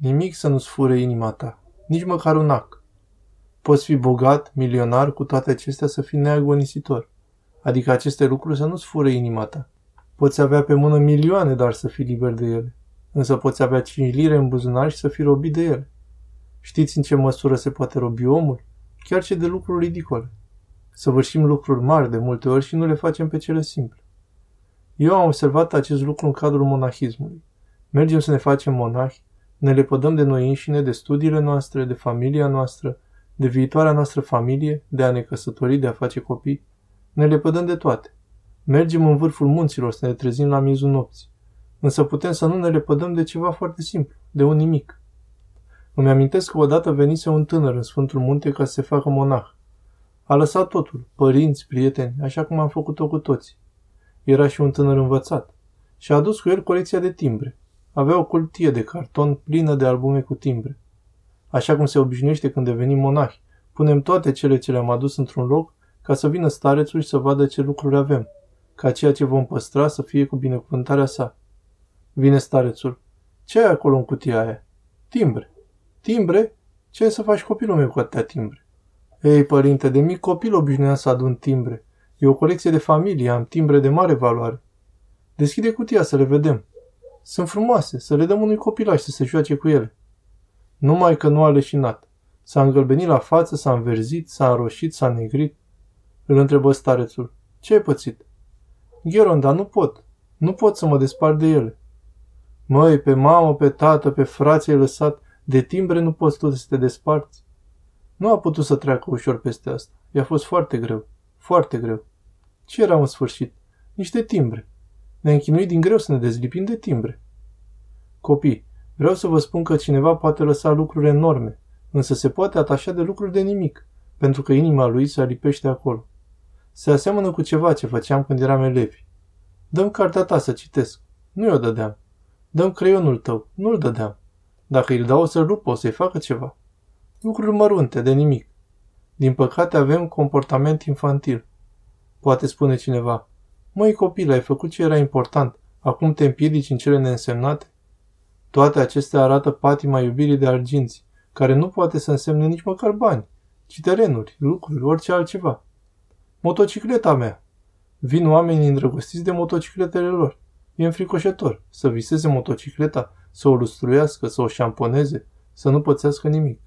Nimic să nu-ți fure inima ta, nici măcar un ac. Poți fi bogat, milionar, cu toate acestea să fii neagonisitor. Adică aceste lucruri să nu-ți fure inima ta. Poți avea pe mână milioane, dar să fii liber de ele. Însă poți avea 5 lire în buzunar și să fii robit de ele. Știți în ce măsură se poate robi omul? Chiar ce de lucruri ridicole. Săvârșim lucruri mari de multe ori și nu le facem pe cele simple. Eu am observat acest lucru în cadrul monahismului. Mergem să ne facem monahi, ne lepădăm de noi înșine, de studiile noastre, de familia noastră, de viitoarea noastră familie, de a ne căsători, de a face copii. Ne lepădăm de toate. Mergem în vârful munților să ne trezim la miezul nopții. Însă putem să nu ne lepădăm de ceva foarte simplu, de un nimic. Îmi amintesc că odată venise un tânăr în Sfântul Munte ca să se facă monah. A lăsat totul, părinți, prieteni, așa cum am făcut-o cu toți. Era și un tânăr învățat. Și a adus cu el colecția de timbre. Avea o cultie de carton plină de albume cu timbre. Așa cum se obișnuiește când devenim monahi, punem toate cele ce le-am adus într-un loc ca să vină starețul și să vadă ce lucruri avem, ca ceea ce vom păstra să fie cu binecuvântarea sa. Vine starețul. Ce ai acolo în cutia aia? Timbre. Timbre? Ce ai să faci copilul meu cu atâtea timbre? Ei, părinte, de mic copil obișnuiam să adun timbre. E o colecție de familie, am timbre de mare valoare. Deschide cutia să le vedem. Sunt frumoase, să le dăm unui copilaș să se joace cu ele. Numai că nu a leșinat. S-a îngălbenit la față, s-a înverzit, s-a înroșit, s-a negrit. Îl întrebă starețul. Ce ai pățit? Gheron, dar nu pot. Nu pot să mă despart de ele. Măi, pe mamă, pe tată, pe frații ai lăsat. De timbre nu poți tu să te desparți. Nu a putut să treacă ușor peste asta. I-a fost foarte greu. Foarte greu. Ce era în sfârșit? Niște timbre. Ne-a închinuit din greu să ne dezlipim de timbre. Copii, vreau să vă spun că cineva poate lăsa lucruri enorme, însă se poate atașa de lucruri de nimic, pentru că inima lui se alipește acolo. Se aseamănă cu ceva ce făceam când eram elevi. Dăm cartea ta să citesc. Nu i-o dădeam. Dăm creionul tău. Nu-l dădeam. Dacă îl dau să-l rupă, o să-i facă ceva. Lucruri mărunte, de nimic. Din păcate avem comportament infantil. Poate spune cineva, măi copil, ai făcut ce era important, acum te împiedici în cele neînsemnate? Toate acestea arată patima iubirii de arginți, care nu poate să însemne nici măcar bani, ci terenuri, lucruri, orice altceva. Motocicleta mea. Vin oamenii îndrăgostiți de motocicletele lor. E înfricoșător să viseze motocicleta, să o lustruiască, să o șamponeze, să nu pățească nimic.